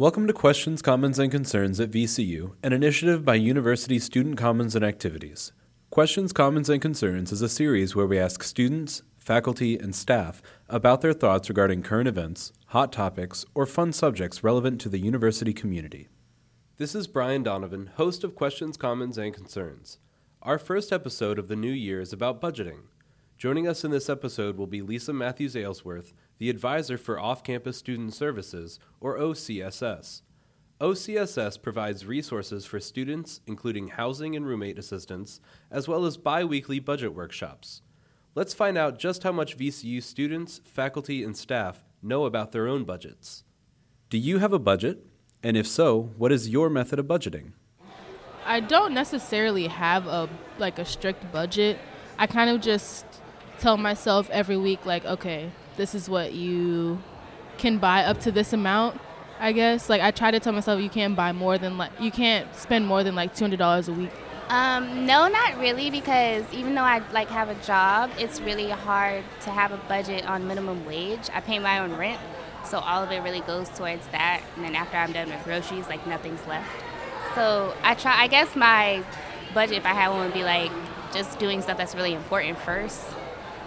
Welcome to Questions, Comments, and Concerns at VCU, an initiative by University Student Commons and Activities. Questions, Comments, and Concerns is a series where we ask students, faculty, and staff about their thoughts regarding current events, hot topics, or fun subjects relevant to the university community. This is Brian Donovan, host of Questions, Comments, and Concerns. Our first episode of the new year is about budgeting. Joining us in this episode will be Lisa Mathews Ailsworth, the advisor for Off Campus Student Services, or OCSS. OCSS provides resources for students, including housing and roommate assistance, as well as bi weekly budget workshops. Let's find out just how much VCU students, faculty, and staff know about their own budgets. Do you have a budget? And if so, what is your method of budgeting? I don't necessarily have a like a strict budget. I kind of just tell myself every week like, okay, this is what you can buy up to this amount. I guess like I try to tell myself you can't buy more than like you can't spend more than like two hundred dollars a week. Um, no, not really, because even though I like have a job, it's really hard to have a budget on minimum wage. I pay my own rent, so all of it really goes towards that. And then after I'm done with groceries, like nothing's left. So I try. I guess my budget, if I had one, would be like just doing stuff that's really important first.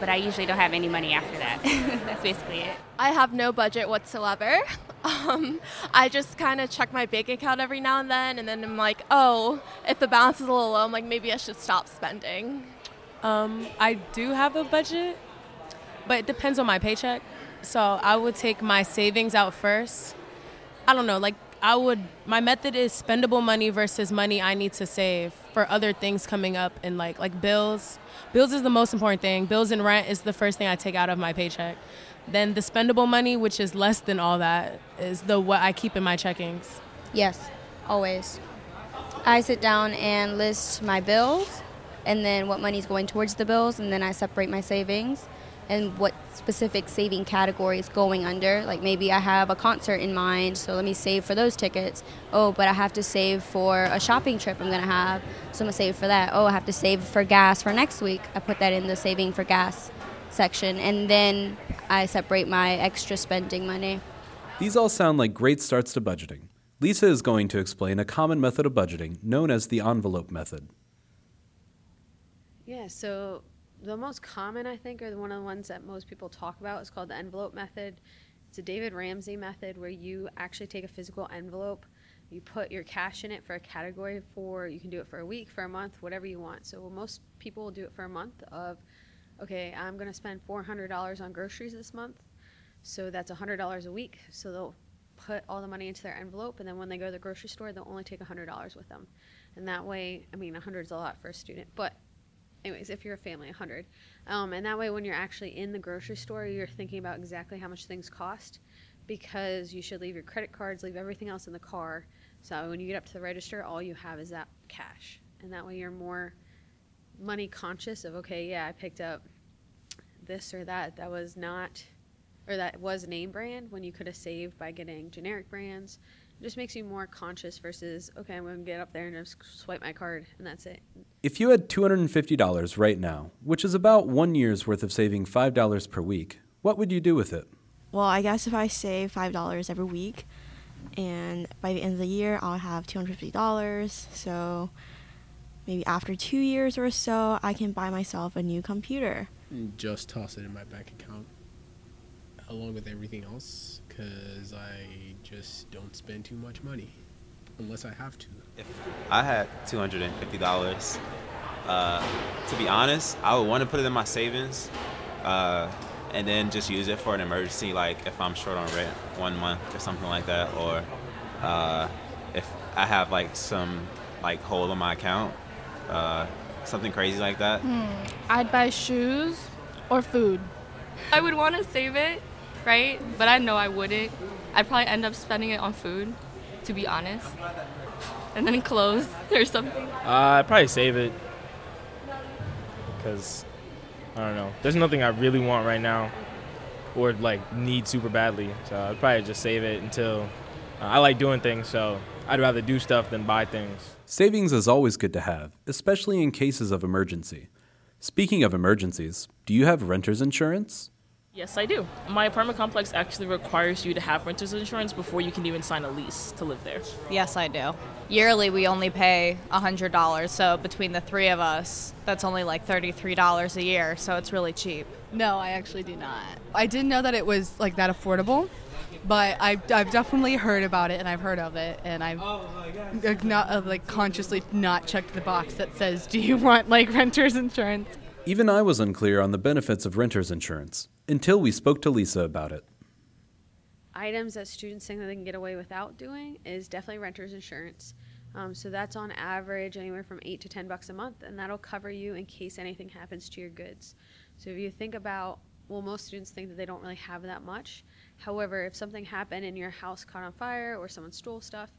But I usually don't have any money after that. that's basically it. I have no budget whatsoever. Um, I just kind of check my bank account every now and then, and then I'm like, oh, if the balance is a little low, I'm like, maybe I should stop spending. Um, I do have a budget, but it depends on my paycheck. So I would take my savings out first. I don't know, like I would. My method is spendable money versus money I need to save for other things coming up and like like bills. Bills is the most important thing. Bills and rent is the first thing I take out of my paycheck. Then the spendable money, which is less than all that, is the what I keep in my checkings. Yes, always. I sit down and list my bills and then what money's going towards the bills and then I separate my savings and what specific saving categories going under. Like maybe I have a concert in mind, so let me save for those tickets. Oh, but I have to save for a shopping trip I'm gonna have, so I'm gonna save for that. Oh, I have to save for gas for next week. I put that in the saving for gas section, and then I separate my extra spending money. These all sound like great starts to budgeting. Lisa is going to explain a common method of budgeting known as the envelope method. Yeah, so the most common, I think, or the one of the ones that most people talk about is called the envelope method. It's a David Ramsey method where you actually take a physical envelope, you put your cash in it for a category for, you can do it for a week, for a month, whatever you want. So most people will do it for a month of, okay, I'm going to spend $400 on groceries this month. So that's $100 a week. So they'll put all the money into their envelope, and then when they go to the grocery store, they'll only take $100 with them. And that way, I mean, 100 is a lot for a student, but anyways, if you're a family, 100. Um, and that way, when you're actually in the grocery store, you're thinking about exactly how much things cost because you should leave your credit cards, leave everything else in the car. So when you get up to the register, all you have is that cash. And that way, you're more money conscious of, okay, yeah, I picked up this or that that was not, or that was name brand when you could have saved by getting generic brands. It just makes you more conscious versus, okay, I'm going to get up there and just swipe my card and that's it. If you had $250 right now, which is about one year's worth of saving $5 per week, what would you do with it? Well, I guess if I save $5 every week, and by the end of the year, I'll have $250. So maybe after two years or so, I can buy myself a new computer. Just toss it in my bank account along with everything else because I just don't spend too much money unless I have to. If I had $250, uh, to be honest, I would want to put it in my savings uh, and then just use it for an emergency, like if I'm short on rent one month or something like that, or uh, if I have like some like hole in my account, uh, something crazy like that. Hmm. I'd buy shoes or food. I would want to save it, right? But I know I wouldn't. I'd probably end up spending it on food, to be honest. And then clothes or something. Uh, I'd probably save it. Because, I don't know. There's nothing I really want right now or like need super badly. So I'd probably just save it until uh, I like doing things. So I'd rather do stuff than buy things. Savings is always good to have, especially in cases of emergency. Speaking of emergencies, do you have renter's insurance? Yes, I do. My apartment complex actually requires you to have renter's insurance before you can even sign a lease to live there. Yes, I do. Yearly, we only pay $100, so between the three of us, that's only like $33 a year, so it's really cheap. No, I actually do not. I didn't know that it was like that affordable, but I've, I've definitely heard about it and I've heard of it, and I've not uh, like consciously not checked the box that says, "Do you want like renter's insurance?" Even I was unclear on the benefits of renter's insurance until we spoke to Lisa about it. items that students think that they can get away without doing is definitely renter's insurance. Um, so that's on average anywhere from eight to ten bucks a month, and that'll cover you in case anything happens to your goods. So if you think about, well, most students think that they don't really have that much. However, if something happened and your house caught on fire or someone stole stuff,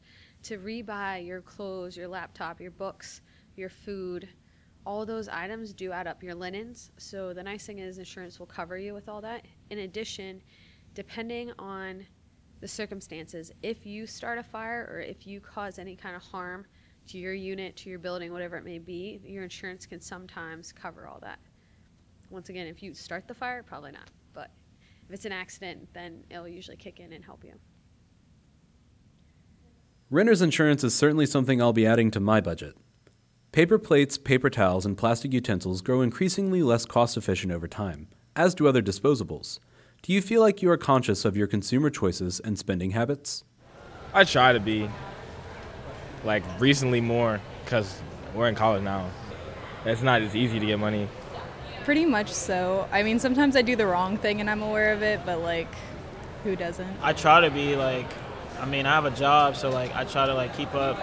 to rebuy your clothes, your laptop, your books, your food, all those items do add up your linens. So the nice thing is insurance will cover you with all that. In addition, depending on the circumstances, if you start a fire or if you cause any kind of harm to your unit, to your building, whatever it may be, your insurance can sometimes cover all that. Once again, if you start the fire, probably not. But if it's an accident, then it'll usually kick in and help you. Renter's insurance is certainly something I'll be adding to my budget. Paper plates, paper towels, and plastic utensils grow increasingly less cost efficient over time, as do other disposables. Do you feel like you are conscious of your consumer choices and spending habits? I try to be. Like recently more, because we're in college now. It's not as easy to get money. Pretty much so. I mean, sometimes I do the wrong thing and I'm aware of it, but like, who doesn't? I try to be like, I mean, I have a job, so like I try to like keep up,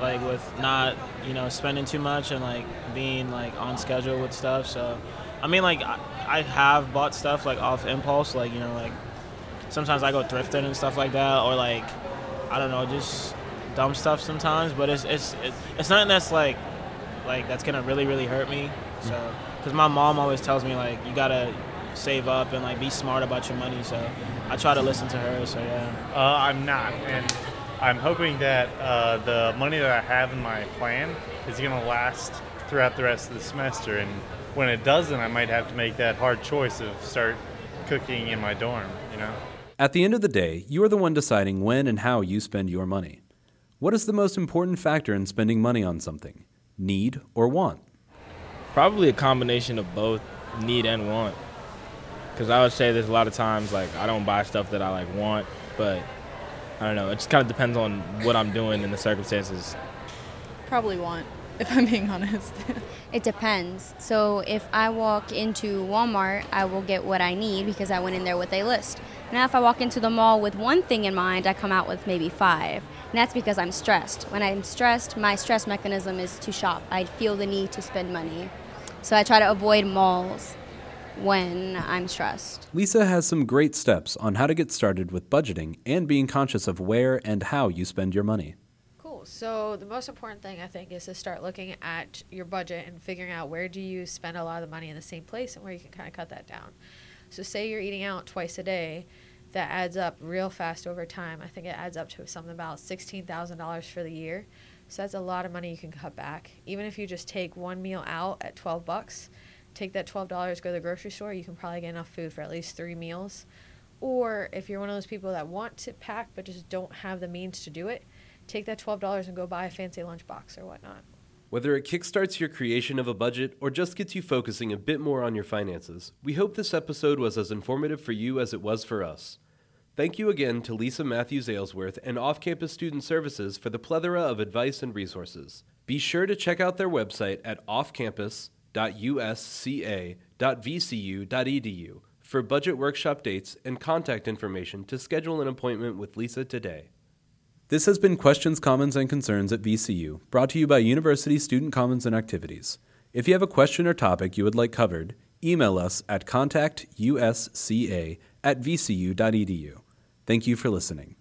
like with not you know spending too much and like being like on schedule with stuff. So, I mean, like I, I have bought stuff like off impulse, like you know, like sometimes I go thrifting and stuff like that, or like I don't know, just dumb stuff sometimes. But it's it's it's, it's nothing that's like like that's gonna really really hurt me. So, because my mom always tells me like you gotta save up and like be smart about your money. So I try to listen to her. So yeah. Uh, I'm not, and I'm hoping that uh, the money that I have in my plan is going to last throughout the rest of the semester. And when it doesn't, I might have to make that hard choice of start cooking in my dorm. You know. At the end of the day, you are the one deciding when and how you spend your money. What is the most important factor in spending money on something? Need or want? Probably a combination of both need and want. Because I would say there's a lot of times like I don't buy stuff that I like want, but I don't know. It just kind of depends on what I'm doing and the circumstances. Probably want, if I'm being honest. It depends. So if I walk into Walmart, I will get what I need because I went in there with a list. Now, if I walk into the mall with one thing in mind, I come out with maybe five. And that's because I'm stressed. When I'm stressed, my stress mechanism is to shop. I feel the need to spend money. So I try to avoid malls when I'm stressed. Lisa has some great steps on how to get started with budgeting and being conscious of where and how you spend your money. Cool. So the most important thing I think is to start looking at your budget and figuring out where do you spend a lot of the money in the same place and where you can kind of cut that down. So say you're eating out twice a day, that adds up real fast over time. I think it adds up to something about $16,000 for the year. So that's a lot of money you can cut back. Even if you just take one meal out at 12 bucks, take that $12, go to the grocery store, you can probably get enough food for at least 3 meals. Or if you're one of those people that want to pack but just don't have the means to do it, take that $12 and go buy a fancy lunchbox or whatnot. Whether it kickstarts your creation of a budget or just gets you focusing a bit more on your finances, we hope this episode was as informative for you as it was for us. Thank you again to Lisa Mathews Ailsworth and Off Campus Student Services for the plethora of advice and resources. Be sure to check out their website at offcampus.usca.vcu.edu for budget workshop dates and contact information to schedule an appointment with Lisa today. This has been Questions, Comments, and Concerns at VCU, brought to you by University Student Commons and Activities. If you have a question or topic you would like covered, email us at contactusca at vcu.edu. Thank you for listening.